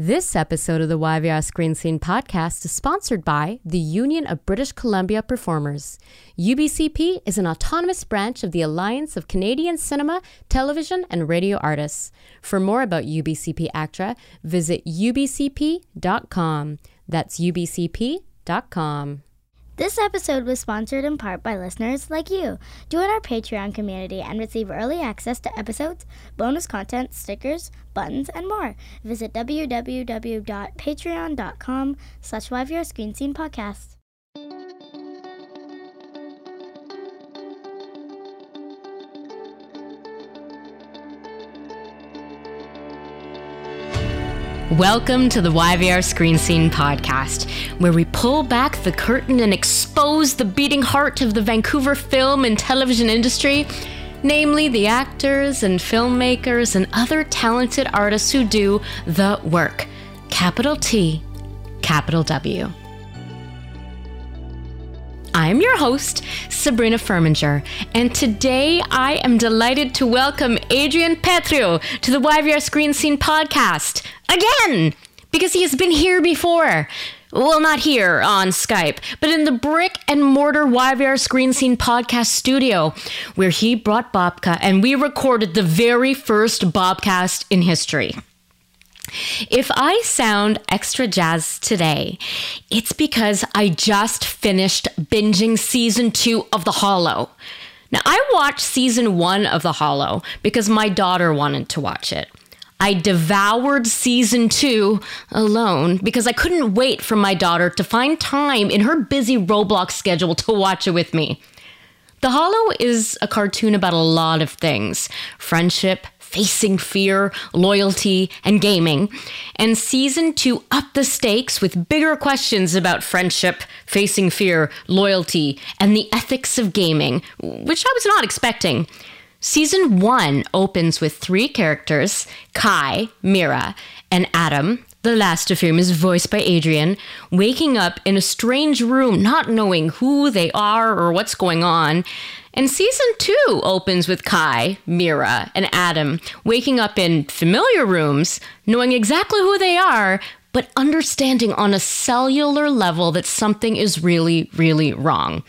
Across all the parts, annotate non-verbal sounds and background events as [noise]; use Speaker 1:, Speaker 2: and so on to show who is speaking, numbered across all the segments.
Speaker 1: This episode of the YVR Screen Scene podcast is sponsored by the Union of British Columbia Performers. UBCP is an autonomous branch of the Alliance of Canadian Cinema, Television, and Radio Artists. For more about UBCP ACTRA, visit ubcp.com. That's ubcp.com.
Speaker 2: This episode was sponsored in part by listeners like you. Join our Patreon community and receive early access to episodes, bonus content, stickers, buttons, and more. Visit www.patreon.com slash Podcast.
Speaker 1: Welcome to the YVR Screen Scene podcast, where we pull back the curtain and expose the beating heart of the Vancouver film and television industry, namely the actors and filmmakers and other talented artists who do the work. Capital T, capital W. I'm your host, Sabrina Furminger, and today I am delighted to welcome Adrian Petriw to the YVR Screen Scene podcast again because he has been here before. Well, not here on Skype, but in the brick and mortar YVR Screen Scene podcast studio, where he brought Babka and we recorded the very first Bobcast in history. If I sound extra jazz today, it's because I just finished binging season two of The Hollow. Now, I watched season one of The Hollow because my daughter wanted to watch it. I devoured season two alone because I couldn't wait for my daughter to find time in her busy Roblox schedule to watch it with me. The Hollow is a cartoon about a lot of things friendship, facing fear, loyalty, and gaming. And season two upped the stakes with bigger questions about friendship, facing fear, loyalty, and the ethics of gaming, which I was not expecting. Season one opens with three characters Kai, Mira, and Adam, the last of whom is voiced by Adrian, waking up in a strange room, not knowing who they are or what's going on. And season two opens with Kai, Mira, and Adam waking up in familiar rooms, knowing exactly who they are, but understanding on a cellular level that something is really, really wrong.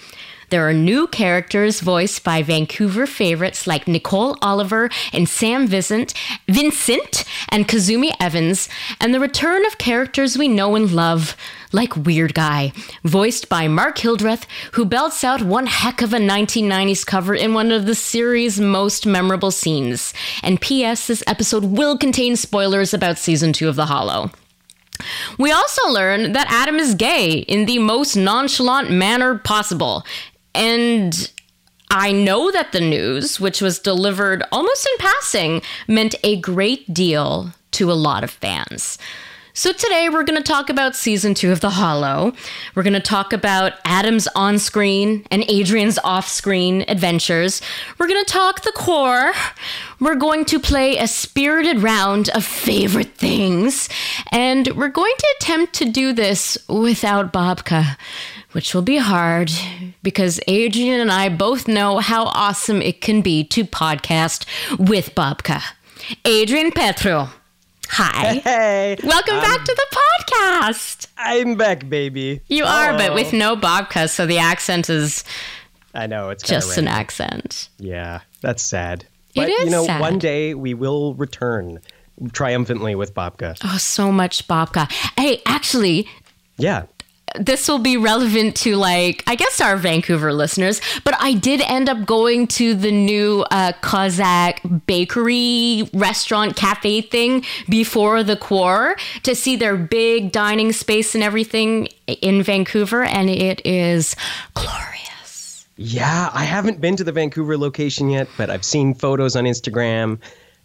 Speaker 1: There are new characters voiced by Vancouver favorites like Nicole Oliver and Sam Vincent, Vincent and Kazumi Evans, and the return of characters we know and love, like Weird Guy, voiced by Mark Hildreth, who belts out one heck of a 1990s cover in one of the series' most memorable scenes. And P.S. This episode will contain spoilers about season two of The Hollow. We also learn that Adam is gay in the most nonchalant manner possible. And I know that the news, which was delivered almost in passing, meant a great deal to a lot of fans. So today we're going to talk about season two of The Hollow. We're going to talk about Adam's on screen and Adrian's off screen adventures. We're going to talk the Quar. We're going to play a spirited round of favorite things. And we're going to attempt to do this without Babka, which will be hard because Adrian and I both know how awesome it can be to podcast with Babka. Adrian Petriw. Hi. [laughs]
Speaker 3: Hey.
Speaker 1: Welcome
Speaker 3: um,
Speaker 1: back to the podcast.
Speaker 3: I'm back, baby.
Speaker 1: You are, but with no Babka, so the accent is
Speaker 3: I know it's
Speaker 1: just an accent.
Speaker 3: Yeah, that's sad.
Speaker 1: It
Speaker 3: But
Speaker 1: is
Speaker 3: you know,
Speaker 1: sad.
Speaker 3: one day we will return triumphantly with Babka.
Speaker 1: Oh, so much Babka. Hey, actually,
Speaker 3: Yeah.
Speaker 1: This will be relevant to like I guess our Vancouver listeners, but I did end up going to the new uh, Kozak bakery restaurant cafe thing before the Quar to see their big dining space and everything in Vancouver, and it is glorious.
Speaker 3: Yeah, I haven't been to the Vancouver location yet, but I've seen photos on Instagram,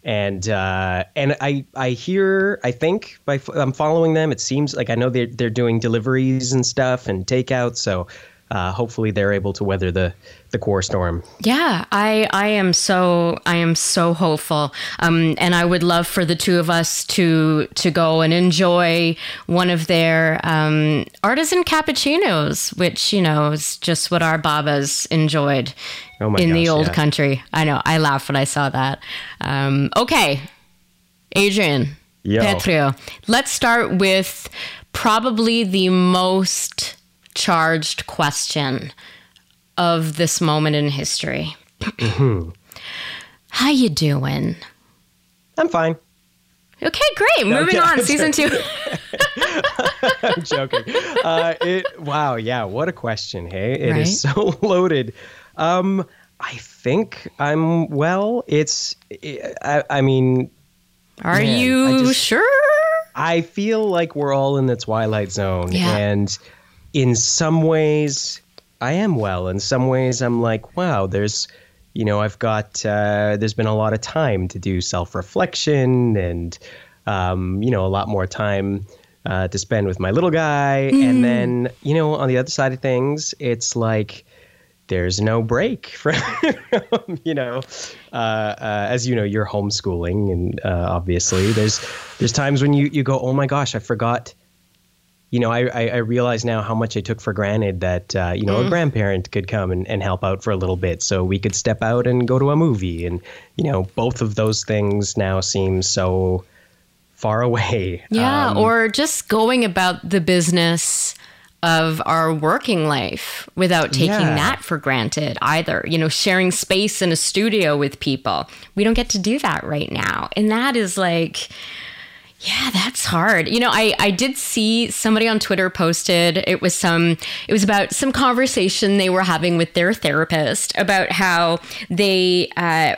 Speaker 3: and uh, and I I hear I think by I'm following them. It seems like I know they're they're doing deliveries and stuff and takeout. So uh, hopefully they're able to weather the the Quar storm.
Speaker 1: Yeah, I I am so I am so hopeful, um, and I would love for the two of us to to go and enjoy one of their um, artisan cappuccinos, which you know is just what our babas enjoyed
Speaker 3: Oh
Speaker 1: in the old
Speaker 3: yeah.
Speaker 1: country. I know I laughed when I saw that. Um, okay, Adrian,
Speaker 3: Yo.
Speaker 1: Petriw, let's start with probably the most charged question of this moment in history. [clears throat] How you doing?
Speaker 3: I'm fine.
Speaker 1: Okay, great. Moving
Speaker 3: okay,
Speaker 1: on, season two. [laughs]
Speaker 3: I'm joking. Uh, it, wow, yeah, what a question. Hey, it is
Speaker 1: Right.
Speaker 3: so [laughs] loaded. Um, I think I'm well. It's, I, I mean,
Speaker 1: Are
Speaker 3: Man,
Speaker 1: you
Speaker 3: I just-
Speaker 1: sure?
Speaker 3: I feel like we're all in the twilight zone,
Speaker 1: Yeah.
Speaker 3: and in some ways, I am well. In some ways, I'm like, wow. There's, you know, I've got. Uh, there's been a lot of time to do self-reflection, and um, you know, a lot more time uh, to spend with my little guy. And then, you know, on the other side of things, it's like there's no break [laughs] from, you know, uh, uh, as you know, you're homeschooling, and uh, obviously there's there's times when you you go, oh my gosh, I forgot. You know, I, I, I realize now how much I took for granted that uh, you know a grandparent could come and, and help out for a little bit, so we could step out and go to a movie, and you know both of those things now seem so far away.
Speaker 1: Yeah,
Speaker 3: Um,
Speaker 1: or just going about the business of our working life without taking
Speaker 3: Yeah.
Speaker 1: that for granted either. You know, sharing space in a studio with people. We don't get to do that right now. And that is like, yeah, that's hard. You know, I, I did see somebody on Twitter posted it was some it was about some conversation they were having with their therapist about how they uh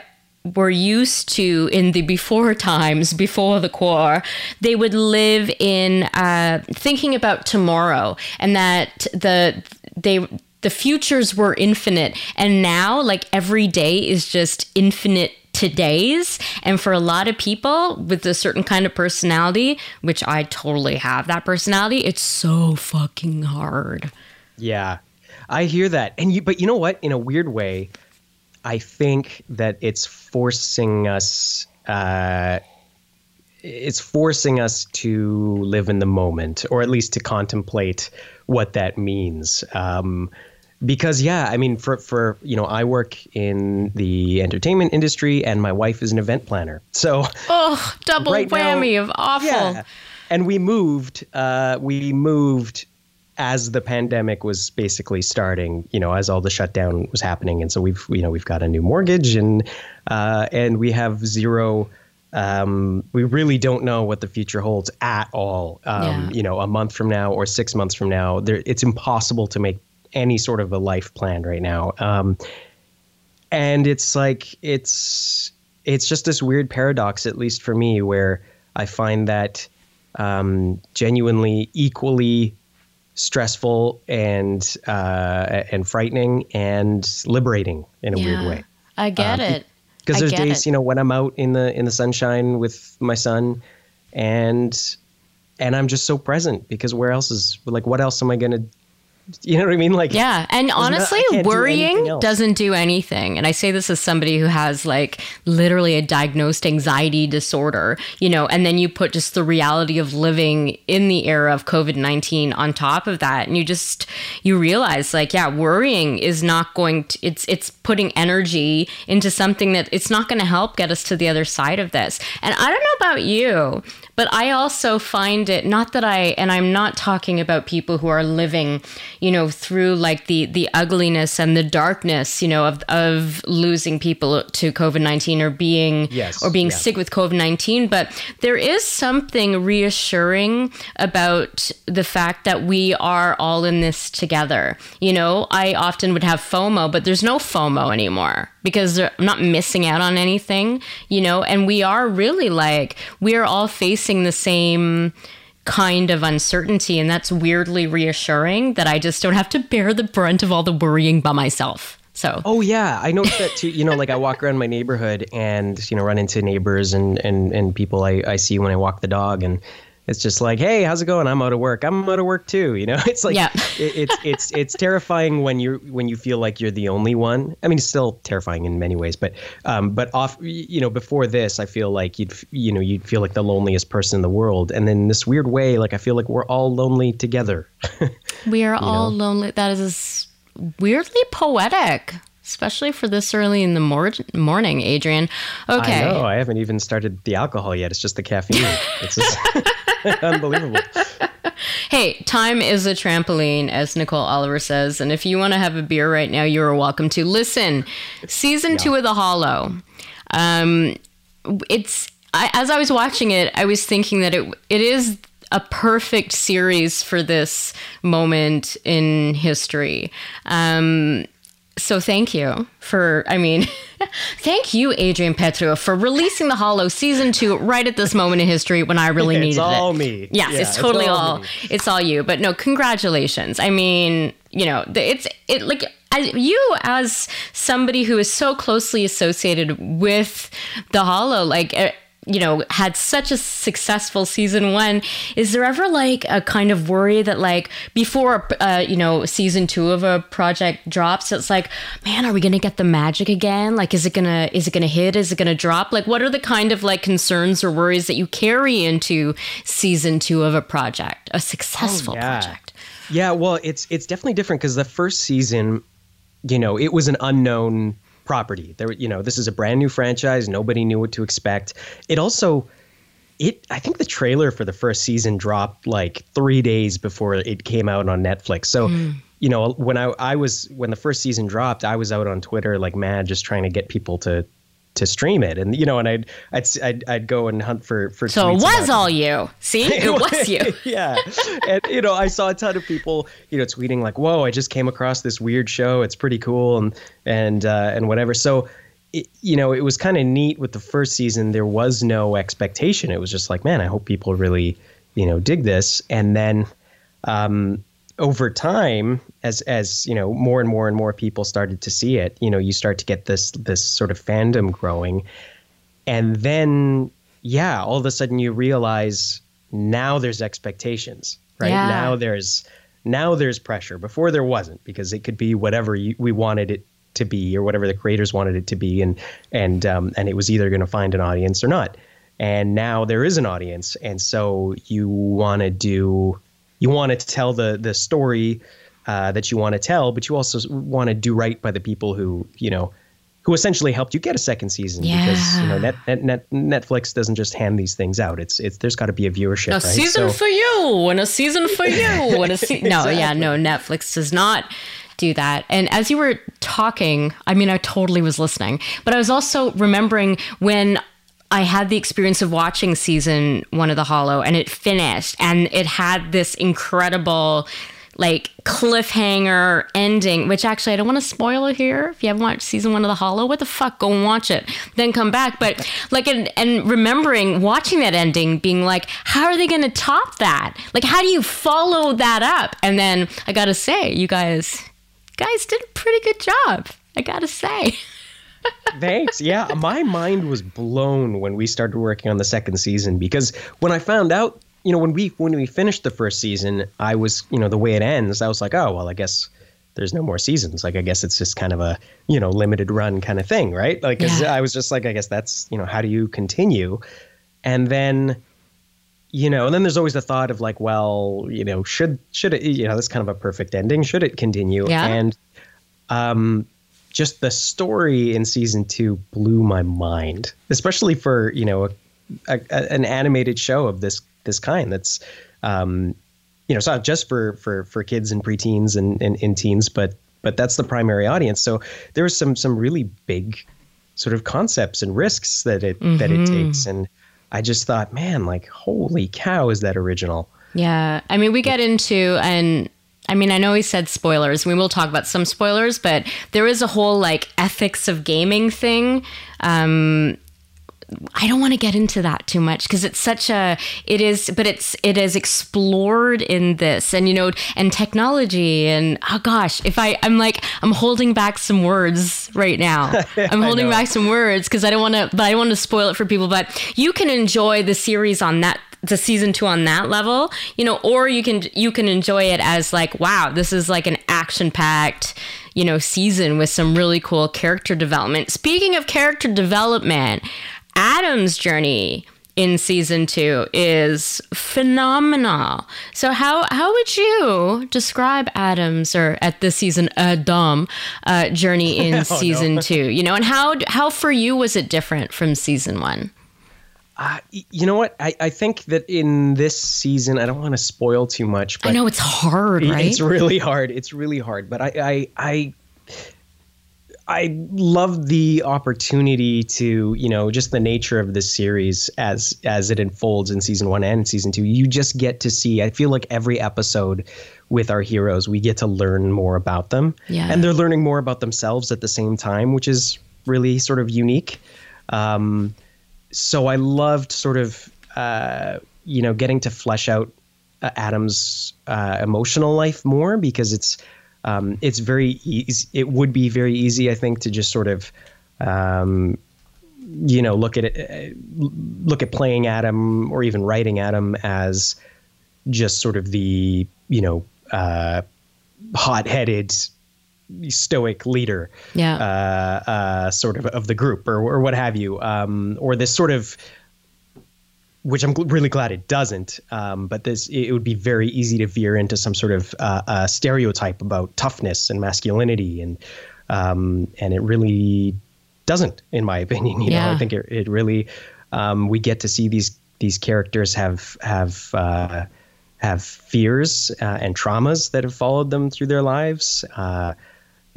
Speaker 1: were used to in the before times before the Quar they would live in uh, thinking about tomorrow and that the they the futures were infinite and now like every day is just infinite today's and for a lot of people with a certain kind of personality which i totally have that personality it's so fucking hard
Speaker 3: Yeah, I hear that, and you. But you know what? In a weird way, I think that it's forcing us. Uh, it's forcing us to live in the moment, or at least to contemplate what that means. Um, because yeah, I mean, for for you know, I work in the entertainment industry, and my wife is an event planner, so.
Speaker 1: oh double
Speaker 3: Right now-
Speaker 1: whammy of awful
Speaker 3: Yeah. And we moved, uh, we moved as the pandemic was basically starting, you know, as all the shutdown was happening. And so we've, you know, we've got a new mortgage and, uh, and we have zero, um, we really don't know what the future holds at all. Um,
Speaker 1: Yeah.
Speaker 3: You know, a month from now or six months from now, there, it's impossible to make any sort of a life plan right now. Um, and it's like it's it's just this weird paradox at least for me where i find that um, genuinely equally stressful and uh, and frightening and liberating in a weird way
Speaker 1: i get it
Speaker 3: because there's days
Speaker 1: it.
Speaker 3: you know when i'm out in the in the sunshine with my son and and i'm just so present because where else is like what else am i gonna you know what i mean like
Speaker 1: Yeah, and honestly,
Speaker 3: do
Speaker 1: worrying
Speaker 3: anything
Speaker 1: doesn't do anything. And I say this as somebody who has like literally a diagnosed anxiety disorder, you know, and then you put just the reality of living in the era of COVID-19 on top of that and you just you realize like yeah, worrying is not going to it's it's putting energy into something that it's not going to help get us to the other side of this. And I don't know about you, but I also find it not that I and I'm not talking about people who are living, you know, through like the the ugliness and the darkness, you know, of of losing people to COVID-19 or being
Speaker 3: Yes,
Speaker 1: or being
Speaker 3: yeah.
Speaker 1: sick with COVID-19, but there is something reassuring about the fact that we are all in this together. You know, I often would have FOMO, but there's no FOMO anymore because I'm not missing out on anything, you know, and we are really like, we are all facing the same kind of uncertainty. And that's weirdly reassuring that I just don't have to bear the brunt of all the worrying by myself. So,
Speaker 3: Oh yeah, I noticed that too. You know, like I walk around my neighborhood and you know run into neighbors and and and people I I see when I walk the dog, and it's just like, hey, how's it going? I'm out of work. I'm out of work too. You know, [laughs] it's like
Speaker 1: Yeah.
Speaker 3: it, it's it's it's terrifying when you're when you feel like you're the only one. I mean, it's still terrifying in many ways, but um, but off you know before this, I feel like you'd you know you'd feel like the loneliest person in the world, and then this weird way, like I feel like we're all lonely together. [laughs]
Speaker 1: we are all lonely. That is weirdly poetic. especially for this early in the mor- morning, Adrian. Okay.
Speaker 3: I know. I haven't even started the alcohol yet. It's just the caffeine. it's just [laughs] [laughs] unbelievable.
Speaker 1: Hey, time is a trampoline, as Nicole Oliver says. And if you want to have a beer right now, you are welcome to. Listen, season two of The Hollow. Um, it's I, as I was watching it, I was thinking that it it is a perfect series for this moment in history. Um, so thank you for, I mean, [laughs] thank you, Adrian Petriw, for releasing The Hollow season two right at this moment in history when I really
Speaker 3: It's
Speaker 1: needed it.
Speaker 3: all me.
Speaker 1: Yes,
Speaker 3: Yeah,
Speaker 1: it's totally all,
Speaker 3: me.
Speaker 1: it's all you. But no, congratulations. I mean, you know, it's it like as you as somebody who is so closely associated with the Hollow, like. Eh, you know, had such a successful season one. Is there ever like a kind of worry that like before, uh, you know, season two of a project drops, it's like, man, are we gonna get the magic again? Like, is it gonna is it gonna hit? Is it gonna drop? Like, what are the kind of like concerns or worries that you carry into season two of a project, a successful project?
Speaker 3: Yeah, well, it's it's definitely different because the first season, you know, it was an unknown property. There, you know, this is a brand new franchise. Nobody knew what to expect. It also, it I think the trailer for the first season dropped like three days before it came out on Netflix. So. Hmm. You know, when I I was when the first season dropped, I was out on Twitter like mad, just trying to get people to to stream it, and you know, and I'd I'd I'd, I'd go and hunt for for.
Speaker 1: So it was all you. See, [laughs] it was you. [laughs]
Speaker 3: yeah. And you know, I saw a ton of people, you know, tweeting like, "Whoa, I just came across this weird show. It's pretty cool and and uh, and whatever." So, it, you know, it was kind of neat with the first season. There was no expectation. It was just like, "Man, I hope people really, you know, dig this." And then um over time as as you know more and more and more people started to see it you know you start to get this this sort of fandom growing. And then yeah all of a sudden you realize now there's expectations right?
Speaker 1: Yeah.
Speaker 3: now there's now there's pressure. Before there wasn't because it could be whatever you, we wanted it to be or whatever the creators wanted it to be and and um, and it was either going to find an audience or not. And now there is an audience and so you want to do you want to tell the the story uh, that you want to tell but you also want to do right by the people who you know who essentially helped you get a second season because you know net, net, net, Netflix doesn't just hand these things out. It's it's there's got to be a viewership
Speaker 1: A
Speaker 3: right?
Speaker 1: season
Speaker 3: So-
Speaker 1: for you and a season for you [laughs] and a se- no, yeah, no, Netflix does not do that. And as you were talking, I mean, I totally was listening, but I was also remembering when I had the experience of watching season one of The Hollow and it finished and it had this incredible like cliffhanger ending, which actually I don't want to spoil it here. If you haven't watched season one of The Hollow, what the fuck? Go and watch it, then come back. But like, and, and remembering watching that ending, being like, how are they going to top that? Like, how do you follow that up? And then I gotta say, you guys, guys did a pretty good job. I gotta say. [laughs]
Speaker 3: Thanks. Yeah, my mind was blown when we started working on the second season because when I found out, you know, when we when we finished the first season, I was, you know, the way it ends, I was like, oh well, I guess there's no more seasons. Like, I guess it's just kind of a, you know, limited run kind of thing, right? Like, 'cause
Speaker 1: Yeah.
Speaker 3: I was just like, I guess that's, you know, how do you continue? And then, you know, and then there's always the thought of like, well, you know, should should it, you know, that's kind of a perfect ending. Should it continue?
Speaker 1: Yeah.
Speaker 3: And um, just the story in season two blew my mind, especially for you know a, a, a- an animated show of this this kind. That's um, you know, it's not just for for for kids and preteens and, and, and teens, but but that's the primary audience. So there was some some really big sort of concepts and risks that it that it takes, and I just thought, man, like holy cow, is that original?
Speaker 1: Yeah. I mean, we get into, and I mean, I know he said spoilers. We will talk about some spoilers, but there is a whole like ethics of gaming thing. Um, I don't want to get into that too much because it's such a it is but it's it is explored in this and you know and technology and oh gosh if I I'm like I'm holding back some words right now [laughs] I'm holding back some words because I don't want to but I don't want to spoil it for people but you can enjoy the series on that the season two on that level you know or you can you can enjoy it as like wow this is like an action packed you know season with some really cool character development speaking of character development Adam's journey in season two is phenomenal. So how how would you describe Adam's or at this season Adam uh, journey [laughs] in season two? You know, and how how for you was it different from season one?
Speaker 3: Uh, you know what? I, I think that in this season, I don't want to spoil too much. But
Speaker 1: I know it's hard, right?
Speaker 3: It's really hard. It's really hard. But I, I, I I love the opportunity to, you know, just the nature of this series as as it unfolds in season one and season two. You just get to see. I feel like every episode with our heroes, we get to learn more about them,
Speaker 1: yeah.
Speaker 3: and they're learning more about themselves at the same time, which is really sort of unique. Um, so I loved sort of, uh, you know, getting to flesh out uh, Adam's uh, emotional life more because it's um, it's very easy. It would be very easy, I think, to just sort of, um, you know, look at it, uh, look at playing Adam or even writing Adam as just sort of the, you know, uh, hot-headed, stoic leader,
Speaker 1: yeah,
Speaker 3: uh, uh, sort of of the group or or what have you, um, or this sort of which I'm really glad it doesn't. Um, but this it would be very easy to veer into some sort of uh, uh, stereotype about toughness and masculinity, and um, and it really doesn't, in my [laughs] opinion. You yeah. know, I think it, it really um, we get to see these these characters have have uh, have fears uh, and traumas that have followed them through their lives, uh,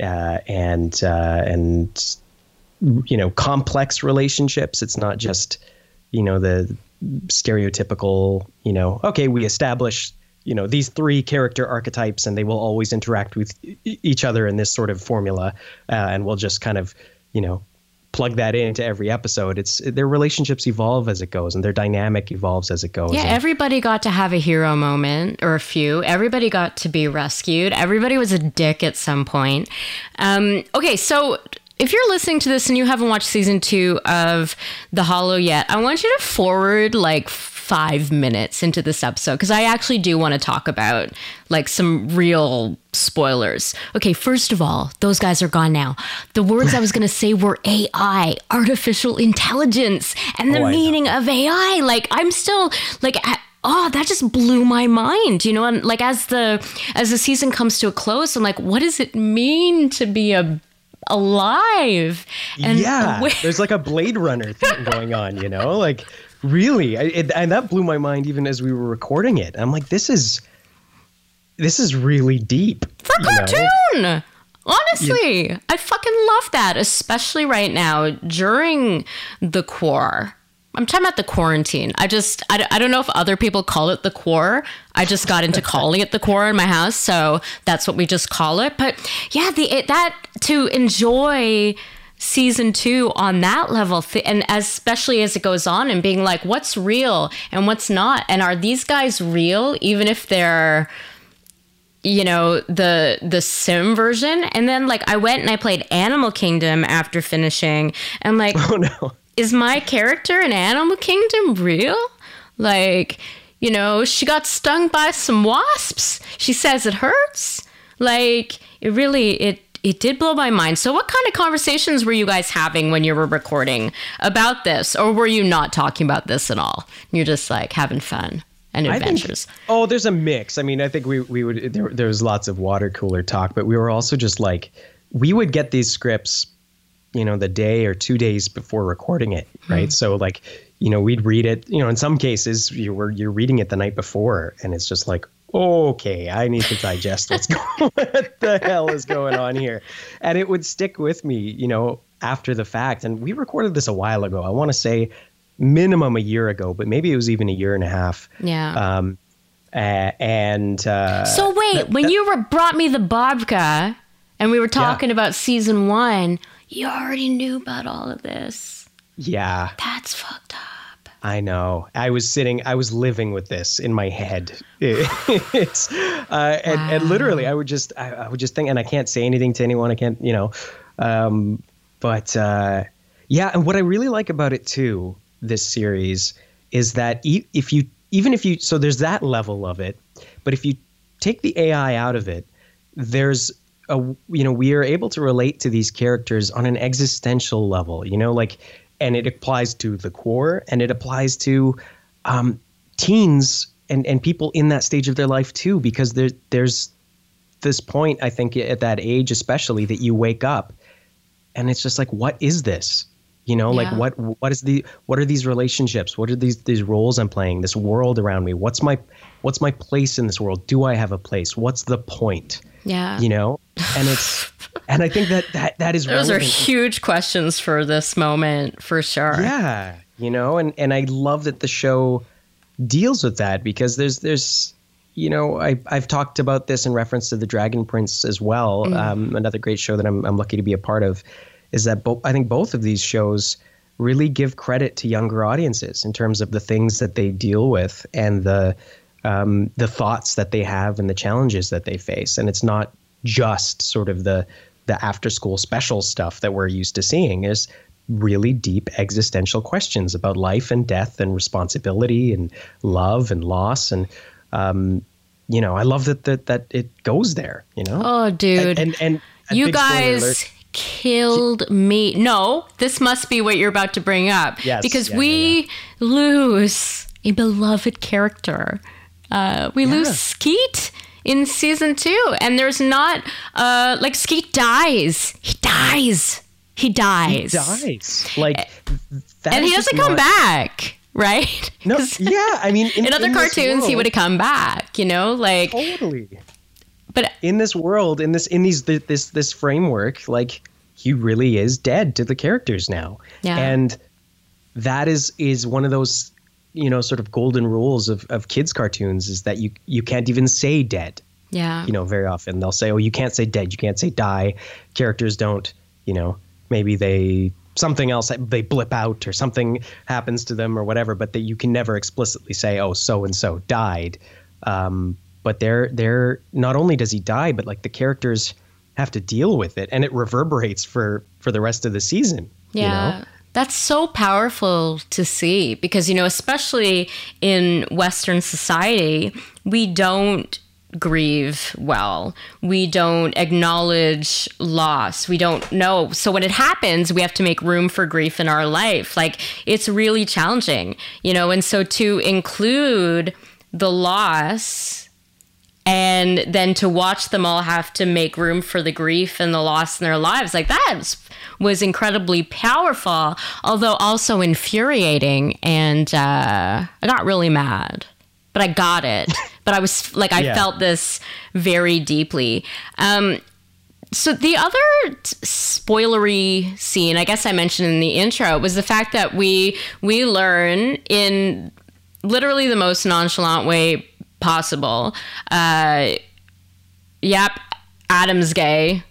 Speaker 3: uh, and uh, and you know complex relationships. It's not just you know the stereotypical, you know, okay, we establish, you know, these three character archetypes and they will always interact with e- each other in this sort of formula. Uh, and we'll just kind of, you know, plug that into every episode. It's their relationships evolve as it goes and their dynamic evolves as it goes.
Speaker 1: Yeah,
Speaker 3: and,
Speaker 1: everybody got to have a hero moment or a few. Everybody got to be rescued. Everybody was a dick at some point. Um, okay, so if you're listening to this and you haven't watched season two of The Hollow yet, I want you to forward like five minutes into this episode because I actually do want to talk about like some real spoilers. Okay, first of all, those guys are gone now. The words I was going to say were AI, artificial intelligence, and the oh, meaning of AI. Like, I'm still like, oh that just blew my mind you know and like as the as the season comes to a close i'm like what does it mean to be a alive.
Speaker 3: And yeah, where- there's like a Blade Runner thing going on, you know, like really, it, and that blew my mind even as we were recording it. I'm like, this is this is really deep
Speaker 1: for cartoon. Know? Honestly, yeah. I fucking love that, especially right now during the Quar. I'm talking about the quarantine. I just, I, I don't know if other people call it the Quar. I just got into [laughs] calling it the Quar in my house. So that's what we just call it. But yeah, the, it, that to enjoy season two on that level and especially as it goes on and being like what's real and what's not and are these guys real even if they're you know the the sim version and then like i went and i played animal kingdom after finishing and like [laughs]
Speaker 3: oh no
Speaker 1: is my character in Animal Kingdom real? Like, you know, she got stung by some wasps. She says it hurts. Like, it really it it did blow my mind. So what kind of conversations were you guys having when you were recording about this or were you not talking about this at all? You're just like having fun and adventures.
Speaker 3: Think, oh, there's a mix. I mean, I think we we would there, there was lots of water cooler talk, but we were also just like we would get these scripts you know the day or two days before recording it right mm-hmm. so like you know we'd read it you know in some cases you were you're reading it the night before and it's just like okay i need to digest what's [laughs] going what the hell is going on here and it would stick with me you know after the fact and we recorded this a while ago i want to say minimum a year ago but maybe it was even a year and a half
Speaker 1: yeah
Speaker 3: um uh, and uh,
Speaker 1: so wait that, when that, you were, brought me the babka and we were talking yeah. about season one you already knew about all of this.
Speaker 3: Yeah.
Speaker 1: That's fucked up.
Speaker 3: I know. I was sitting, I was living with this in my head. [laughs] it's, uh, wow. and, and literally, I would just, I, I, would just think, and I can't say anything to anyone. I can't, you know, um, but uh, yeah. And what I really like about it too, this series, is that if you, even if you, so there's that level of it, but if you take the AI out of it, there's a, you know we are able to relate to these characters on an existential level you know like and it applies to the Quar, and it applies to um, teens and and people in that stage of their life too, because there there's this point I think at that age especially that you wake up, and it's just like, what is this? You know, like what what is the what are these relationships? What are these these roles I'm playing? This world around me? What's my what's my place in this world? Do I have a place? What's the point?
Speaker 1: Yeah.
Speaker 3: You know, and it's [laughs] and I think that that that is really
Speaker 1: Those are huge questions for this moment, for sure.
Speaker 3: Yeah, you know, and and I love that the show deals with that because there's there's you know I I've talked about this in reference to the Dragon Prince as well. Um, another great show that I'm I'm lucky to be a part of is that both I think both of these shows really give credit to younger audiences in terms of the things that they deal with and the um, the thoughts that they have and the challenges that they face. And it's not just sort of the the after school special stuff that we're used to seeing. Is really deep existential questions about life and death and responsibility and love and loss and um, you know I love that that that it goes there. You know,
Speaker 1: Oh, dude.
Speaker 3: and and a
Speaker 1: you guys. Killed me. No, this must be what you're about to bring up.
Speaker 3: Yes,
Speaker 1: Because
Speaker 3: yeah,
Speaker 1: we lose a beloved character. Uh, we lose Skeet in season two, and there's not uh, like Skeet dies. He dies. He dies.
Speaker 3: He dies like that
Speaker 1: and he doesn't come
Speaker 3: not-
Speaker 1: back, right?
Speaker 3: No, [laughs] yeah, I mean, in,
Speaker 1: in other
Speaker 3: in
Speaker 1: cartoons, he would have come back. You know, like,
Speaker 3: totally.
Speaker 1: But
Speaker 3: in this world, in this in these this this framework, like he really is dead to the characters now,
Speaker 1: Yeah.
Speaker 3: and that is is one of those you know sort of golden rules of of kids cartoons is that you you can't even say dead.
Speaker 1: yeah,
Speaker 3: You know, very often they'll say, "Oh, you can't say dead, you can't say die." Characters don't, you know, maybe they something else they blip out or something happens to them or whatever, but that you can never explicitly say, "Oh, so and so died." Um, but they're they're not only does he die, but like the characters have to deal with it, and it reverberates for for the rest of the season.
Speaker 1: Yeah.
Speaker 3: You know?
Speaker 1: That's so powerful to see because, you know, especially in Western society, we don't grieve well. We don't acknowledge loss. We don't know. So when it happens, we have to make room for grief in our life. Like it's really challenging, you know, and so to include the loss and then to watch them all have to make room for the grief and the loss in their lives like that was, incredibly powerful although also infuriating and uh, i got really mad but i got it [laughs] but i was like i
Speaker 3: Yeah.
Speaker 1: felt this very deeply um, so the other t- spoilery scene, I guess I mentioned in the intro, was the fact that we we learn in literally the most nonchalant way possible. Uh, yep, Adam's gay.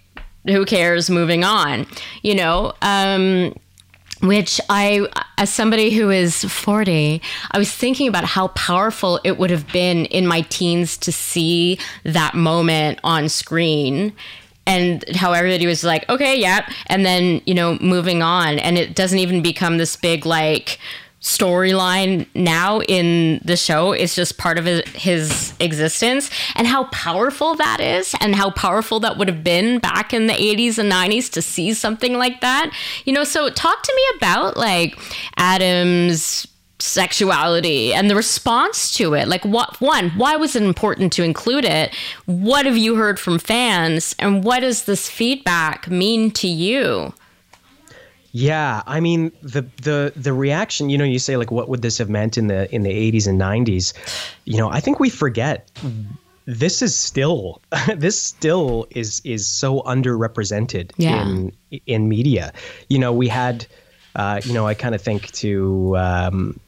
Speaker 1: Who cares? Moving on. You know. Um, which I, as somebody who is 40, I was thinking about how powerful it would have been in my teens to see that moment on screen and how everybody was like, okay, yeah. And then, you know, moving on. And it doesn't even become this big, like, storyline now in the show it's just part of his, his existence and how powerful that is and how powerful that would have been back in the 80s and 90s to see something like that. You know so talk to me about like adam's sexuality and the response to it. Like what one why was it important to include it? What have you heard from fans? And what does this feedback mean to you
Speaker 3: Yeah, I mean the the the reaction. You know, you say like, what would this have meant in the in the 80s and 90s? You know, I think we forget. This is still [laughs] this still is is so underrepresented
Speaker 1: Yeah.
Speaker 3: in in media. You know, we had, uh, you know, I kind of think to, um,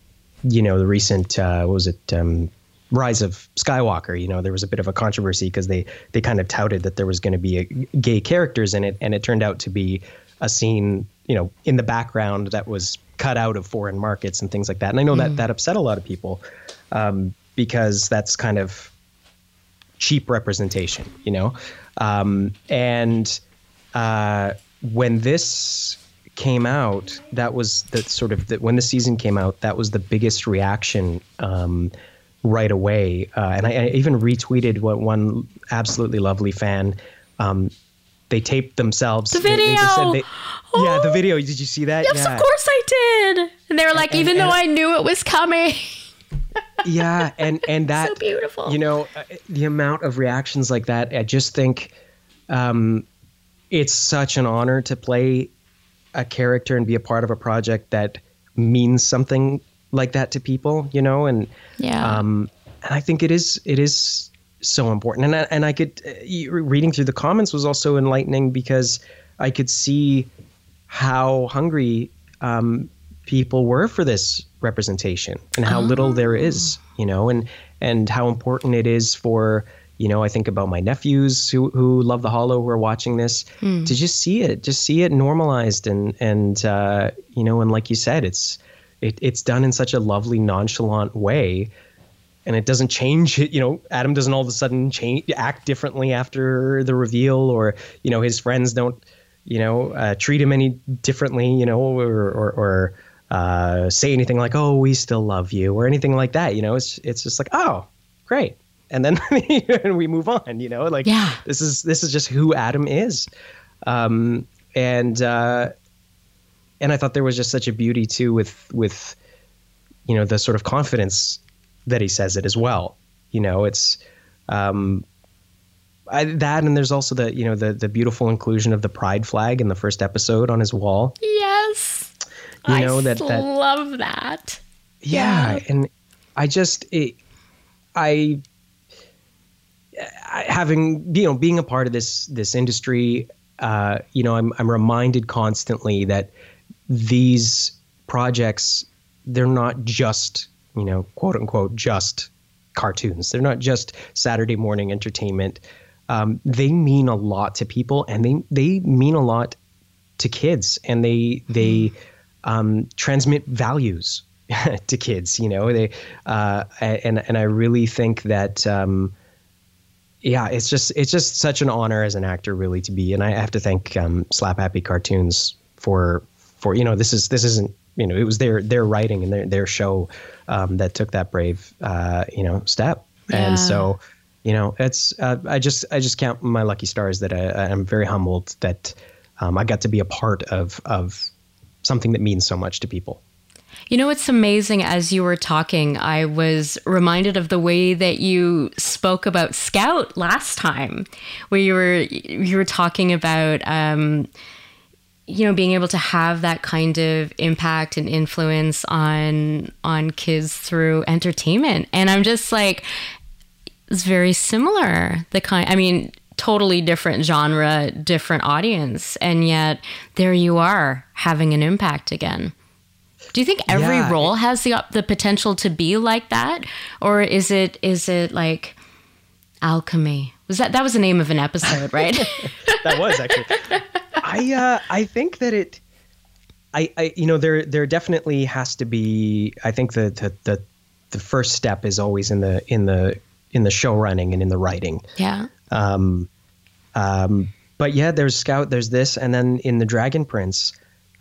Speaker 3: you know, the recent uh, what was it? Um, Rise of Skywalker, you know, there was a bit of a controversy because they they kind of touted that there was going to be a, gay characters in it, and it turned out to be a scene, you know, in the background that was cut out of foreign markets and things like that. And I know that that upset a lot of people um, because that's kind of cheap representation, you know. Um, and uh, when this came out, that was the sort of the, when the season came out, that was the biggest reaction um, right away. Uh, and I, I even retweeted what one absolutely lovely fan um, they taped themselves.
Speaker 1: The
Speaker 3: They- they
Speaker 1: video!
Speaker 3: just they- yeah, the
Speaker 1: Oh.
Speaker 3: video. Did you see that?
Speaker 1: Yes,
Speaker 3: yeah.
Speaker 1: of course I did. And they were like,
Speaker 3: And-
Speaker 1: even
Speaker 3: and-
Speaker 1: though I knew it was coming. [laughs]
Speaker 3: Yeah, and and [laughs] that
Speaker 1: so beautiful.
Speaker 3: you know uh, the amount of reactions like that. I just think um, it's such an honor to play a character and be a part of a project that means something like that to people. You know, and
Speaker 1: yeah.
Speaker 3: um, and I think it is it is so important. And I, and I could uh, reading through the comments was also enlightening because I could see how hungry um, people were for this representation and how little there is, you know, and and how important it is for you know I think about my nephews who who love the Hollow who are watching this to just see it, just see it normalized and and uh, you know and like you said, it's it, it's done in such a lovely nonchalant way and it doesn't change you know adam doesn't all of a sudden change act differently after the reveal or you know his friends don't you know uh, treat him any differently you know or or, or uh, say anything like oh we still love you or anything like that you know? It's it's just like oh great. And then and [laughs] we move on you know? Like
Speaker 1: Yeah.
Speaker 3: this is this is just who adam is. Um and uh and i thought there was just such a beauty too with with you know the sort of confidence that he says it as well. You know, it's um, I, that, and there's also the you know the the beautiful inclusion of the pride flag in the first episode on his wall.
Speaker 1: yes.
Speaker 3: You
Speaker 1: I
Speaker 3: know that that
Speaker 1: love that.
Speaker 3: yeah,
Speaker 1: Yeah.
Speaker 3: and I just it, I, I having you know being a part of this this industry, uh, you know, I'm I'm reminded constantly that these projects they're not just you know quote unquote just cartoons. They're not just Saturday morning entertainment. Um, they mean a lot to people, and they they mean a lot to kids, and they they um, transmit values [laughs] to kids. You know, they uh, and and I really think that. Um, yeah, it's just it's just such an honor as an actor, really, to be. And I have to thank um, Slap Happy Cartoons for for you know this is this isn't you know it was their their writing and their their show um, that took that brave uh, you know step.
Speaker 1: Yeah.
Speaker 3: And so you know it's uh, I just I just count my lucky stars that I, I'm very humbled that um, I got to be a part of of something that means so much to people.
Speaker 1: You know, it's amazing. As you were talking, I was reminded of the way that you spoke about Scout last time, where you were you were talking about, um, you know, being able to have that kind of impact and influence on on kids through entertainment. And I'm just like, it's very similar. The kind, I mean, totally different genre, different audience, and yet there you are having an impact again. Do you think every
Speaker 3: Yeah,
Speaker 1: role has the the potential to be like that, or is it is it like alchemy? Was that that was the name of an episode, right? [laughs]
Speaker 3: that was actually. I uh, I think that it. I, I you know there there definitely has to be. I think the the the, the first step is always in the in the in the show running and in the writing.
Speaker 1: yeah.
Speaker 3: Um, um, but yeah, there's Scout, there's this, and then in the Dragon Prince,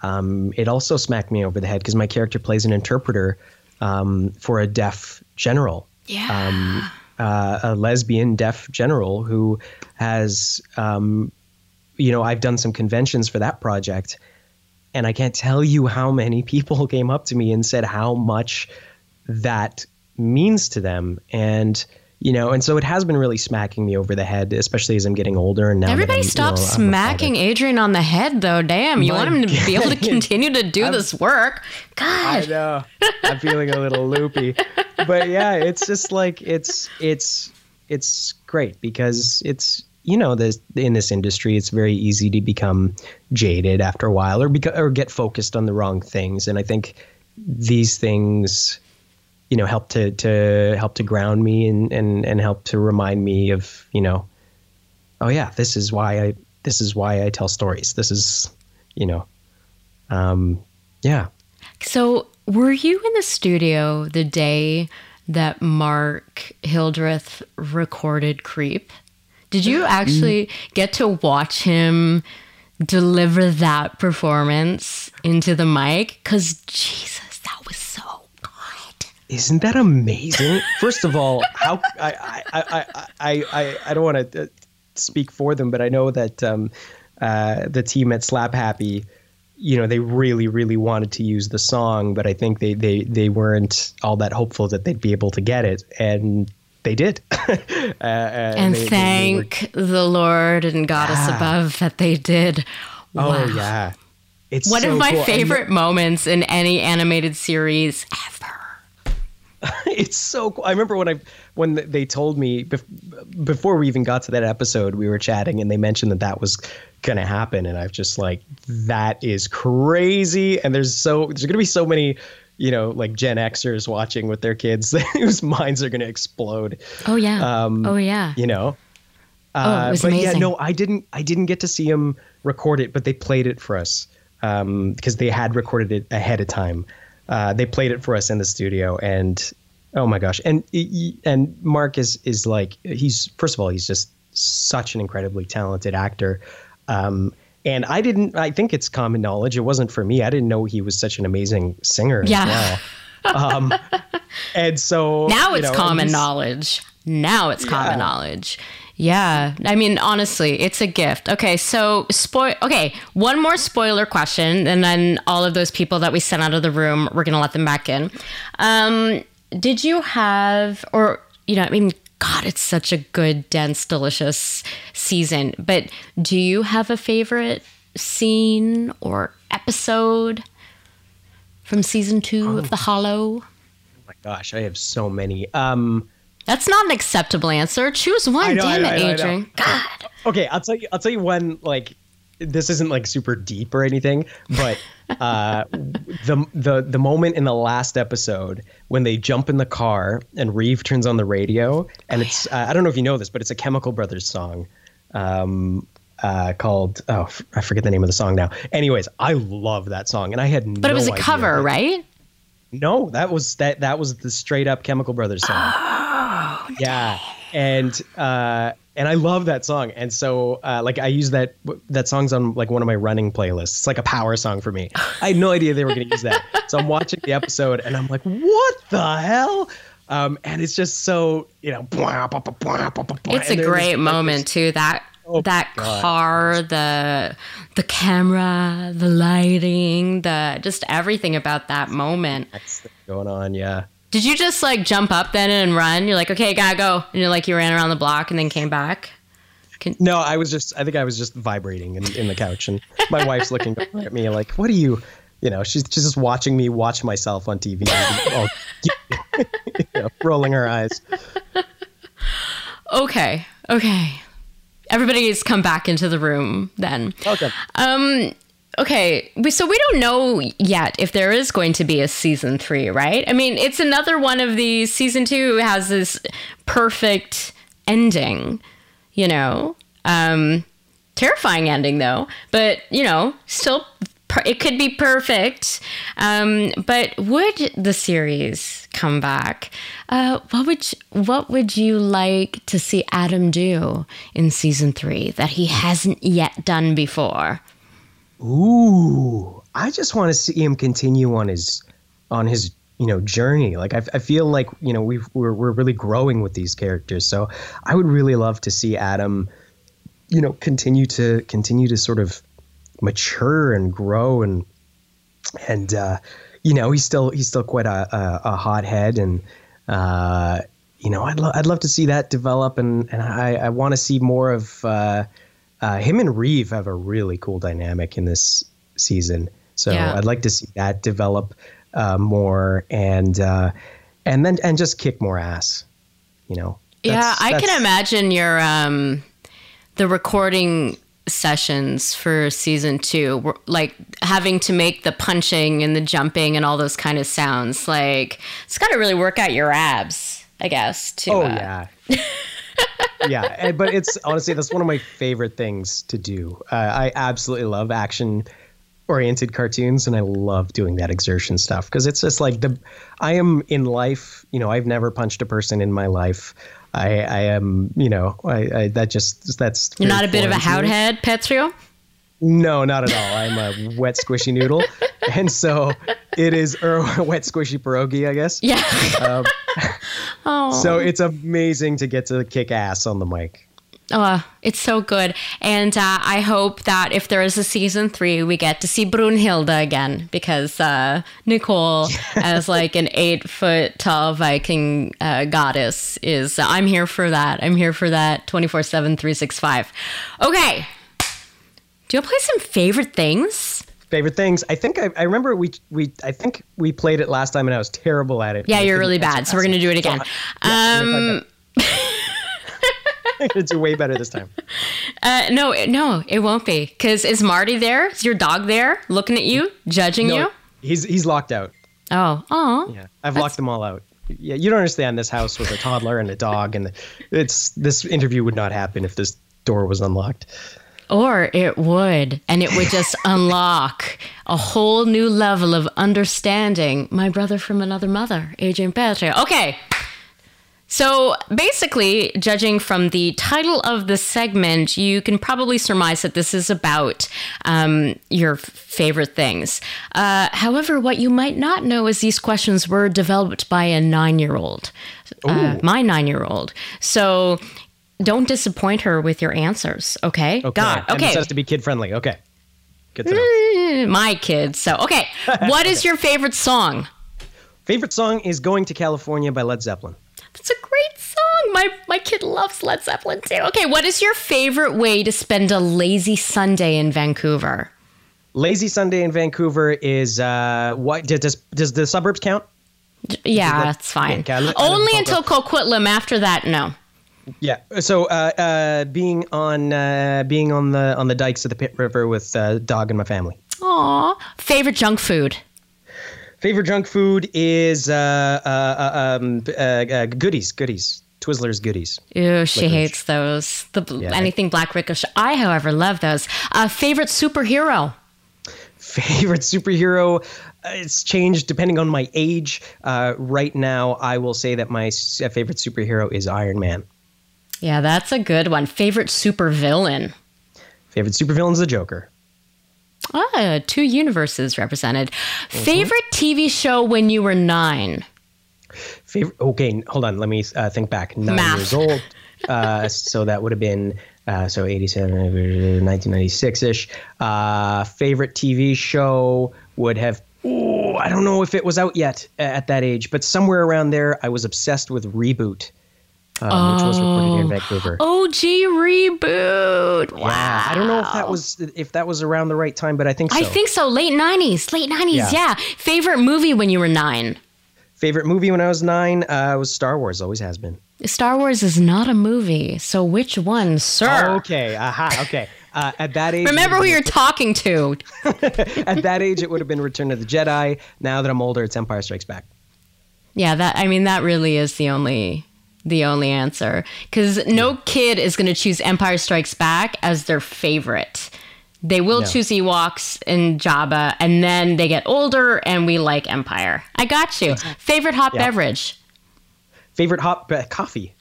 Speaker 3: um, it also smacked me over the head because my character plays an interpreter um, for a deaf general
Speaker 1: Yeah.
Speaker 3: um, uh, a lesbian deaf general who has, um, you know, I've done some conventions for that project, and I can't tell you how many people [laughs] came up to me and said how much that means to them, and you know, and so it has been really smacking me over the head, especially as I'm getting older. And now
Speaker 1: Everybody
Speaker 3: I'm, you
Speaker 1: stop
Speaker 3: know,
Speaker 1: smacking Adrian on the head, though. Damn, you
Speaker 3: My
Speaker 1: want him to be able to [laughs] continue to do
Speaker 3: I'm-
Speaker 1: this work. God, I
Speaker 3: know. I'm feeling a little loopy. [laughs] But yeah, it's just like it's it's it's great because it's you know this in this industry it's very easy to become jaded after a while or beca- or get focused on the wrong things. And I think these things you know help to to help to ground me and and and help to remind me of you know oh yeah this is why I this is why I tell stories. This is you know um yeah.
Speaker 1: So, were you in the studio the day that Mark Hildreth recorded Creep? Did you actually get to watch him deliver that performance into the mic? Because, Jesus, that was so good.
Speaker 3: Isn't that amazing? [laughs] First of all, how I I I I I, I, don't want to. speak for them, but I know that um, uh, the team at Slap Happy, you know, they really, really wanted to use the song, but I think they they they weren't all that hopeful that they'd be able to get it, and they did. [laughs] uh,
Speaker 1: and they, thank they were, the Lord and Goddess yeah. above that they did.
Speaker 3: Oh, wow. Oh yeah,
Speaker 1: it's one so of my cool. favorite moments in any animated series ever. [laughs]
Speaker 3: it's so cool. I remember when I when they told me before we even got to that episode, we were chatting and they mentioned that that was going to happen, and I've just like that is crazy. And there's so there's going to be so many you know, like Gen Xers watching with their kids [laughs] whose minds are going to explode.
Speaker 1: Oh yeah. Um, oh yeah.
Speaker 3: You know. Uh, oh, it was but amazing. yeah, no, I didn't. I didn't get to see them record it, but they played it for us because um, they had recorded it ahead of time. Uh, they played it for us in the studio, and oh my gosh! And and Mark is is like he's first of all he's just such an incredibly talented actor. Um, and I didn't. I think it's common knowledge. It wasn't for me. I didn't know he was such an amazing singer. Yeah. Well. um, [laughs] and so
Speaker 1: now it's know, common knowledge. Now it's common yeah. knowledge. Yeah. I mean, honestly, it's a gift. Okay. So, spoil. Okay. One more spoiler question, and then all of those people that we sent out of the room, we're going to let them back in. Um, did you have, or, you know, I mean, God, it's such a good, dense, delicious season. But do you have a favorite scene or episode from season two oh. of The Hollow? Oh
Speaker 3: my gosh, I have so many. Um,
Speaker 1: That's not an acceptable answer. Choose one. Know, Damn it, Adrian. God.
Speaker 3: Okay, I'll tell you. I'll tell you one. Like, this isn't like super deep or anything, but uh, the the the moment in the last episode when they jump in the car and Reeve turns on the radio, and oh, it's uh, I don't know if you know this, but it's a Chemical Brothers song. Um, uh, called oh I forget the name of the song now. Anyways, I love that song, and I had
Speaker 1: but
Speaker 3: no
Speaker 1: it was a cover, right?
Speaker 3: No, that was that that was the straight up Chemical Brothers song.
Speaker 1: Oh,
Speaker 3: yeah, and uh, and I love that song. And so, uh, like, I use that that song's on like one of my running playlists. It's like a power song for me. I had no idea they were going to use that. So I'm watching the episode, and I'm like, what the hell? Um, and it's just so you know.
Speaker 1: It's a great moment too. That Oh that car, the the camera, the lighting, the just everything about that moment.
Speaker 3: That's going on, yeah.
Speaker 1: Did you just like jump up then and run? You're like, okay, gotta go, and you're like, you ran around the block and then came back.
Speaker 3: Can- no, I was just. I think I was just vibrating in, in the couch, and my wife's looking at me like, "What are you?" You know, she's, she's just watching me watch myself on TV, [laughs] all, [laughs] you know, rolling her eyes.
Speaker 1: Okay, okay. Everybody's come back into the room then.
Speaker 3: Okay.
Speaker 1: Um, okay, so we don't know yet if there is going to be a season three, right? I mean, it's another one of these. Season two has this perfect ending, you know, um, terrifying ending though, but you know, still. It could be perfect, um, but would the series come back? Uh, what would you, what would you like to see Adam do in season three that he hasn't yet done before?
Speaker 3: Ooh, I just want to see him continue on his on his you know journey. Like I, I feel like you know we we're we're really growing with these characters. So I would really love to see Adam, you know, continue to continue to sort of mature and grow and and uh, you know he's still he's still quite a a, a hothead and uh, you know I'd lo- I'd love to see that develop and and I I want to see more of. Uh, uh, him and Reeve have a really cool dynamic in this season. So yeah. I'd like to see that develop uh, more and uh, and then and just kick more ass. You know.
Speaker 1: That's, yeah, I can imagine your um, the recording sessions for season two, like having to make the punching and the jumping and all those kind of sounds. Like it's got to really work out your abs, I guess. To,
Speaker 3: oh uh, yeah. [laughs] yeah, but it's honestly that's one of my favorite things to do. Uh, I absolutely love action oriented cartoons and I love doing that exertion stuff because it's just like the I am in life, you know, I've never punched a person in my life. I I am, you know, I, I that just that's
Speaker 1: You're not a bit of a howhead, Petriw?
Speaker 3: No, not at all. I'm a wet squishy noodle, [laughs] and so it is or [laughs] wet squishy pierogi, I guess.
Speaker 1: Yeah. Um, [laughs]
Speaker 3: oh. So it's amazing to get to kick ass on the mic.
Speaker 1: Oh, it's so good. And uh, I hope that if there is a season three, we get to see Brunhilde again because uh, Nicole, as like an eight foot tall Viking uh, goddess, is. I'm here for that. I'm here for that 24 7, 365. Okay. Do you want to play some favorite things?
Speaker 3: Favorite things. I think I, I remember we we I think we played it last time and I was terrible at it.
Speaker 1: Yeah, you're really bad. So we're going to do it again.
Speaker 3: Yeah,
Speaker 1: um,
Speaker 3: I'm [laughs] way better this time.
Speaker 1: uh, no, no, it won't be. Because is Marty there? Is your dog there looking at you, judging
Speaker 3: No,
Speaker 1: you?
Speaker 3: he's he's locked out.
Speaker 1: Oh, oh.
Speaker 3: Yeah, I've locked them all out. Yeah, you don't understand. This house with a toddler and a dog, and it's this interview would not happen if this door was unlocked.
Speaker 1: Or it would, and it would just [laughs] unlock a whole new level of understanding. My brother from another mother, Adrian Petriw. Okay. So basically, judging from the title of the segment, you can probably surmise that this is about um, your favorite things. Uh, however, what you might not know is these questions were developed by a nine year old, uh, my nine year old. So don't disappoint her with your answers, okay?
Speaker 3: Okay.
Speaker 1: God,
Speaker 3: And
Speaker 1: okay.
Speaker 3: this has to be kid friendly. Okay. Good to know.
Speaker 1: my kids. So, okay. [laughs] What is your favorite song?
Speaker 3: Favorite song is "Going to California" by Led Zeppelin.
Speaker 1: That's a great song. My my kid loves Led Zeppelin too. Okay, what is your favorite way to spend a lazy Sunday in Vancouver?
Speaker 3: Lazy Sunday in Vancouver is uh what does does the suburbs count?
Speaker 1: Yeah,
Speaker 3: that-
Speaker 1: that's fine.
Speaker 3: okay,
Speaker 1: Only until Coquitlam. After that, no.
Speaker 3: Yeah. So uh, uh, being on uh, being on the on the dikes of the Pitt River with uh, dog and my family.
Speaker 1: Aw. Favorite junk food?
Speaker 3: Favorite junk food is uh, uh, uh, um, uh, uh, goodies, goodies, Twizzlers goodies.
Speaker 1: Ew, she
Speaker 3: Licorice.
Speaker 1: hates those. The
Speaker 3: Yeah.
Speaker 1: anything black licorice. I, however, love those. Uh, favorite superhero? [laughs]
Speaker 3: Favorite superhero. It's changed depending on my age. Uh, right now, I will say that my favorite superhero is Iron Man.
Speaker 1: Yeah, that's a good one. Favorite supervillain?
Speaker 3: Favorite supervillain is the Joker.
Speaker 1: Ah, two universes represented.
Speaker 3: Mm-hmm.
Speaker 1: Favorite TV show when you were nine?
Speaker 3: Favorite. Okay, hold on. Let me uh, think back. Nine
Speaker 1: Math.
Speaker 3: years old. Uh, [laughs] so that would have been uh, so 87, 1996 ish. Uh, favorite TV show would have. Ooh, I don't know if it was out yet at that age, but somewhere around there, I was obsessed with Reboot, um, which was recorded here in Vancouver.
Speaker 1: OG reboot. Wow.
Speaker 3: Yeah, I don't know if that was if that was around the right time, but I think so.
Speaker 1: I think so. Late 90s. Late 90s. Yeah.
Speaker 3: Yeah.
Speaker 1: Favorite movie when you were nine?
Speaker 3: favorite movie when I was nine uh, was Star Wars. Always has been.
Speaker 1: Star Wars is not a movie. So which one, sir?
Speaker 3: Okay, aha, okay. Uh, at that age,
Speaker 1: Remember who you're talking to. [laughs]
Speaker 3: at that age, it would have been Return of the Jedi. Now that I'm older, it's Empire Strikes Back.
Speaker 1: Yeah, that I mean that really is the only the only answer cuz no kid is going to choose Empire Strikes Back as their favorite. They will
Speaker 3: No.
Speaker 1: choose Ewoks and Jabba and then they get older and we like Empire. I got you. Favorite hot
Speaker 3: Yeah.
Speaker 1: beverage?
Speaker 3: Favorite hot uh, coffee?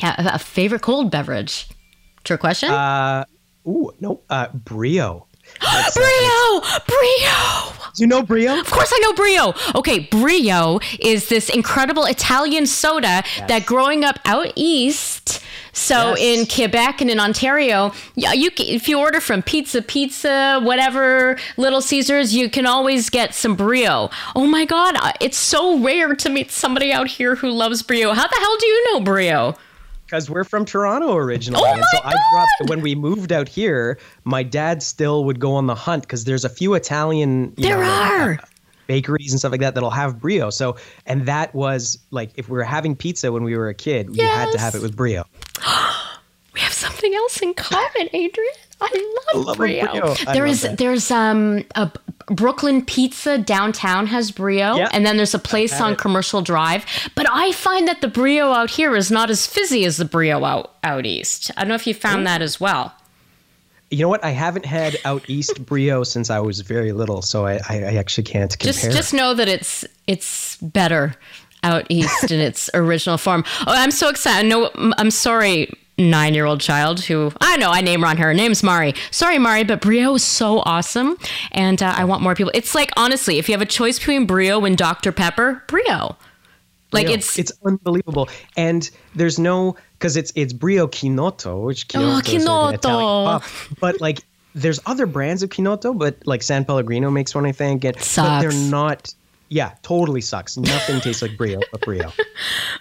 Speaker 1: Yeah, a- a favorite cold beverage. True question?
Speaker 3: Uh, ooh, no, uh, Brio.
Speaker 1: Brio! Brio!
Speaker 3: You know Brio?
Speaker 1: Of course I know Brio. Okay, Brio is this incredible Italian soda that growing up out east, so
Speaker 3: Yes.
Speaker 1: in Quebec and in Ontario, yeah, you if you order from Pizza Pizza, whatever, Little Caesars, you can always get some Brio. Oh my god, uh, it's so rare to meet somebody out here who loves Brio. How the hell do you know Brio?
Speaker 3: Because we're from Toronto originally,
Speaker 1: Oh
Speaker 3: and so
Speaker 1: my
Speaker 3: I grew up. When we moved out here, my dad still would go on the hunt because there's a few Italian. You
Speaker 1: There
Speaker 3: know, uh,
Speaker 1: are.
Speaker 3: bakeries and stuff like that that'll have brio. So, and that was like if we were having pizza when we were a kid, you had to have it with brio. [gasps]
Speaker 1: We have something else in common, Adrian. I love,
Speaker 3: love
Speaker 1: Brio.
Speaker 3: Brio. I
Speaker 1: There
Speaker 3: love
Speaker 1: is
Speaker 3: that.
Speaker 1: there's um a Brooklyn Pizza downtown has Brio,
Speaker 3: Yeah.
Speaker 1: and then there's a place on
Speaker 3: it.
Speaker 1: Commercial Drive. But I find that the Brio out here is not as fizzy as the Brio out out east. I don't know if you found that as well.
Speaker 3: You know what? I haven't had out east brio since I was very little, so I, I, I actually can't compare.
Speaker 1: Just just know that it's it's better out east in its [laughs] original form. Oh, I'm so excited. No, I'm sorry, nine year old child who I know I name her on her. Her name's Mari. Sorry, Mari, but Brio is so awesome, and uh, I want more people. It's like honestly, if you have a choice between Brio and Dr Pepper, Brio. Like
Speaker 3: Brio.
Speaker 1: it's
Speaker 3: it's unbelievable, and there's no because it's it's Brio Chinotto, which
Speaker 1: Oh,
Speaker 3: is an Italian pop. But like, there's other brands of Chinotto, but like San Pellegrino makes one, I think. And, But they're not. Yeah, totally sucks. Nothing tastes like Brio, but Brio. [laughs]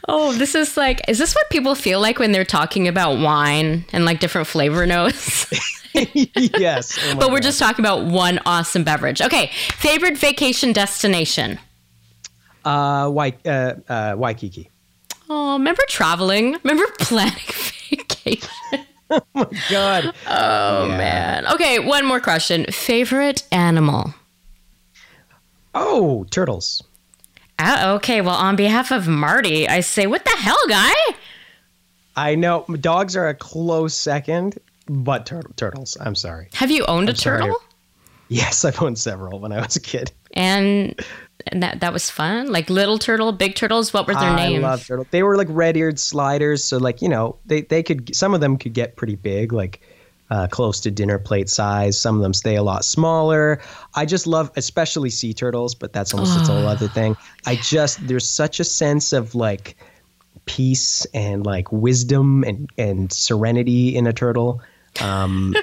Speaker 1: Oh, this is like, is this what people feel like when they're talking about wine and like different flavor notes? [laughs]
Speaker 3: yes. Oh
Speaker 1: but we're
Speaker 3: God.
Speaker 1: just talking about one awesome beverage. Okay, favorite vacation destination.
Speaker 3: uh, Wai- uh, uh, Waikiki.
Speaker 1: Oh, remember traveling? Remember [laughs] planning vacation?
Speaker 3: Oh my God.
Speaker 1: Oh man. Okay, one more question. Favorite animal?
Speaker 3: Oh, turtles.
Speaker 1: Uh, okay, well, on behalf of Marty, I say, what the hell, guy?
Speaker 3: I know dogs are a close second, but tur- turtles. I'm sorry.
Speaker 1: Have you owned a
Speaker 3: sorry.
Speaker 1: turtle?
Speaker 3: Yes, I've owned several when I was a kid.
Speaker 1: And, and that that was fun. Like little turtle, big turtles. What were their
Speaker 3: I
Speaker 1: names?
Speaker 3: love turtles. They were like red-eared sliders, so like you know they they could some of them could get pretty big, like uh, close to dinner plate size. Some of them stay a lot smaller. I just love, especially sea turtles, but that's almost a whole other thing. I just there's such a sense of like peace and like wisdom and and serenity in a turtle. Um,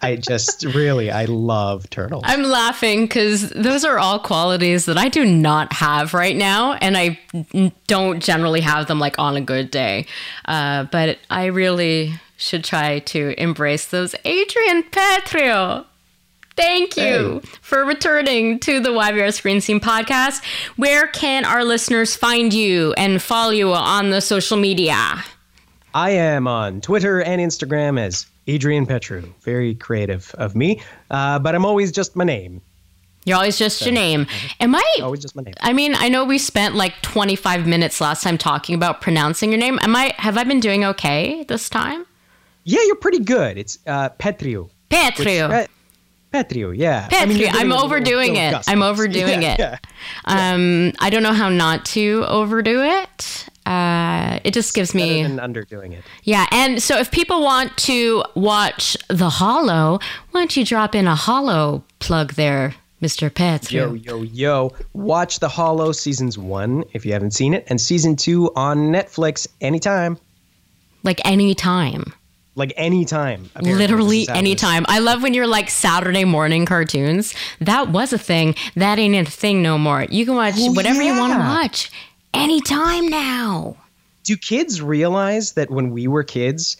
Speaker 3: I just [laughs] really I love turtles.
Speaker 1: I'm laughing because those are all qualities that I do not have right now, and I don't generally have them like on a good day. Uh, but I really should try to embrace those. Adrian Petriw, thank you for returning to the YVR Screen Scene podcast. Where can our listeners find you and follow you on the social media?
Speaker 3: I am on Twitter and Instagram as Adrian Petriw. Very creative of me, uh, but I'm always just my name.
Speaker 1: You're always just your name. Am I?
Speaker 3: Always just my name.
Speaker 1: I mean, I know we spent like 25 minutes last time talking about pronouncing your name. Am I? Have I been doing okay this time?
Speaker 3: Yeah, you're pretty good. It's uh, Petriu.
Speaker 1: Petrio.
Speaker 3: Pe- Petriu, yeah. I mean,
Speaker 1: I'm
Speaker 3: a little-
Speaker 1: overdoing
Speaker 3: little
Speaker 1: it. I'm overdoing [laughs]
Speaker 3: Yeah,
Speaker 1: it.
Speaker 3: yeah.
Speaker 1: Um, I don't know how not to overdo it. Uh, it just gives me
Speaker 3: than underdoing it.
Speaker 1: yeah. And so, if people want to watch The Hollow, why don't you drop in a Hollow plug there, Mr. Petriw?
Speaker 3: Yo, yo, yo. Watch The Hollow seasons one if you haven't seen it, and season two on Netflix anytime.
Speaker 1: Like anytime.
Speaker 3: Like anytime.
Speaker 1: Literally
Speaker 3: This is how it is.
Speaker 1: anytime. I love when you're like Saturday morning cartoons. That was a thing. That ain't a thing no more. You can watch
Speaker 3: Oh,
Speaker 1: whatever you want to
Speaker 3: yeah.
Speaker 1: watch anytime now.
Speaker 3: Do kids realize that when we were kids,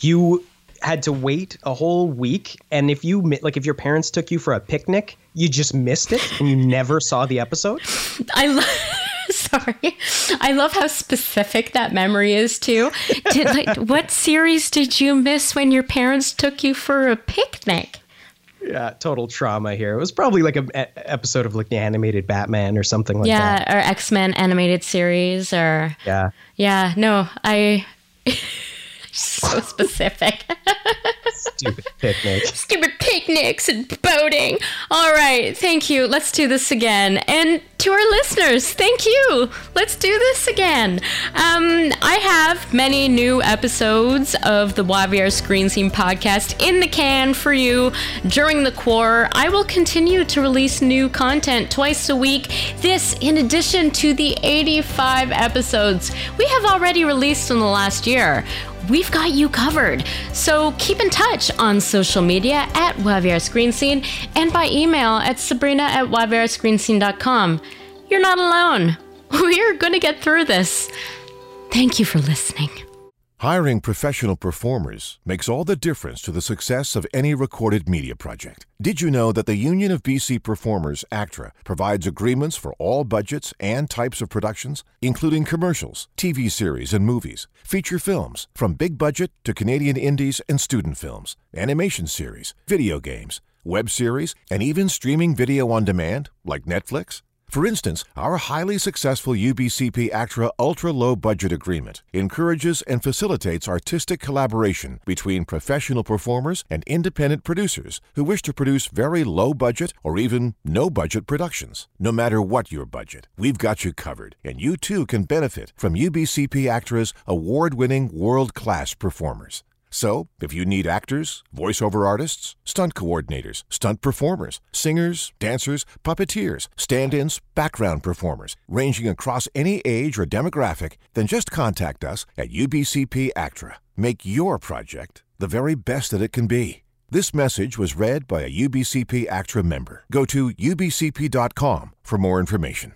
Speaker 3: you had to wait a whole week, and if you like, if your parents took you for a picnic, you just missed it and you never saw the episode? [laughs]
Speaker 1: I love. [laughs] [laughs] Sorry, I love how specific that memory is too. Did like [laughs] what series did you miss when your parents took you for a picnic?
Speaker 3: Yeah, total trauma here. It was probably like an episode of like the animated Batman or something like
Speaker 1: Yeah,
Speaker 3: that.
Speaker 1: Yeah, or X Men animated series, or
Speaker 3: Yeah.
Speaker 1: yeah. No, I. [laughs] so specific.
Speaker 3: Stupid picnics. [laughs]
Speaker 1: stupid picnics and boating. All right, thank you. Let's do this again. And to our listeners, thank you. Let's do this again. Um, I have many new episodes of the YVR Screen Scene podcast in the can for you during the Quar. I will continue to release new content twice a week. This, in addition to the 85 episodes we have already released in the last year we've got you covered. So keep in touch on social media at YVR Screen Scene and by email at sabrina at YVRScreenScene.com. You're not alone. [laughs] We're going to get through this. Thank you for listening.
Speaker 4: Hiring professional performers makes all the difference to the success of any recorded media project. Did you know that the Union of BC Performers, ACTRA, provides agreements for all budgets and types of productions, including commercials, TV series and movies, feature films, from big budget to Canadian indies and student films, animation series, video games, web series, and even streaming video on demand like Netflix? For instance, our highly successful UBCP ACTRA Ultra Low Budget Agreement encourages and facilitates artistic collaboration between professional performers and independent producers who wish to produce very low budget or even no budget productions. No matter what your budget, we've got you covered, and you too can benefit from UBCP ACTRA's award winning world class performers. So, if you need actors, voiceover artists, stunt coordinators, stunt performers, singers, dancers, puppeteers, stand ins, background performers, ranging across any age or demographic, then just contact us at UBCP ACTRA. Make your project the very best that it can be. This message was read by a UBCP ACTRA member. Go to ubcp.com for more information.